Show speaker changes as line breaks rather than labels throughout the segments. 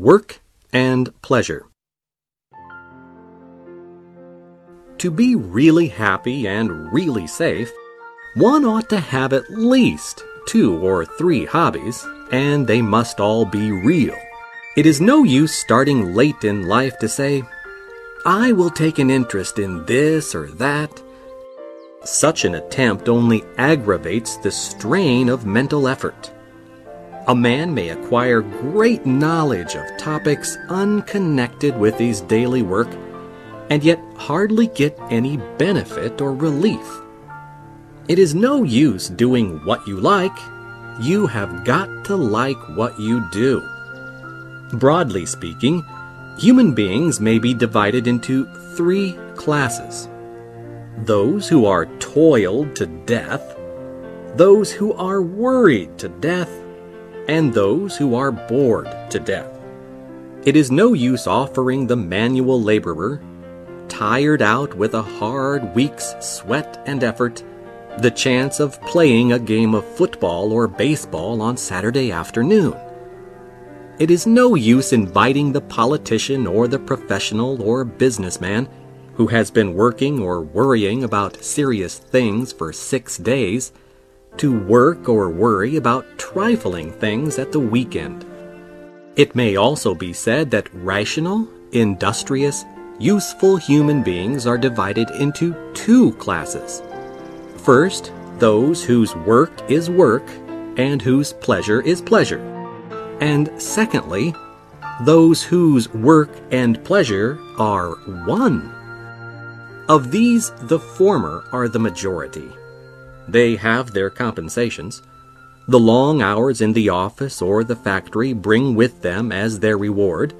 Work and Pleasure. To be really happy and really safe, one ought to have at least two or three hobbies, and they must all be real. It is no use starting late in life to say, I will take an interest in this or that. Such an attempt only aggravates the strain of mental effort. A man may acquire great knowledge of topics unconnected with his daily work and yet hardly get any benefit or relief. It is no use doing what you like. You have got to like what you do. Broadly speaking, human beings may be divided into three classes those who are toiled to death, those who are worried to death, and those who are bored to death. It is no use offering the manual laborer, tired out with a hard week's sweat and effort, the chance of playing a game of football or baseball on Saturday afternoon. It is no use inviting the politician or the professional or businessman who has been working or worrying about serious things for six days to work or worry about trifling things at the weekend. It may also be said that rational, industrious, useful human beings are divided into two classes. First, those whose work is work and whose pleasure is pleasure. And secondly, those whose work and pleasure are one. Of these, the former are the majority. They have their compensations. The long hours in the office or the factory bring with them as their reward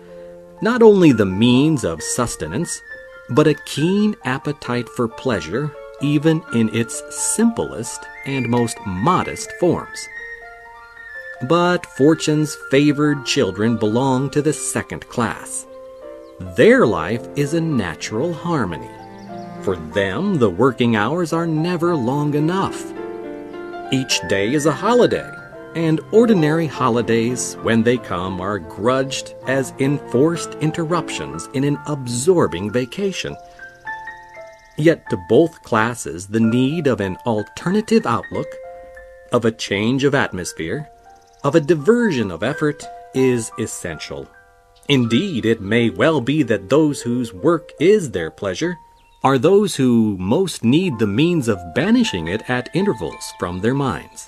not only the means of sustenance, but a keen appetite for pleasure, even in its simplest and most modest forms. But fortune's favored children belong to the second class. Their life is a natural harmony. For them, the working hours are never long enough. Each day is a holiday, and ordinary holidays, when they come, are grudged as enforced interruptions in an absorbing vacation. Yet to both classes, the need of an alternative outlook, of a change of atmosphere, of a diversion of effort is essential. Indeed, it may well be that those whose work is their pleasure are those who most need the means of banishing it at intervals from their minds.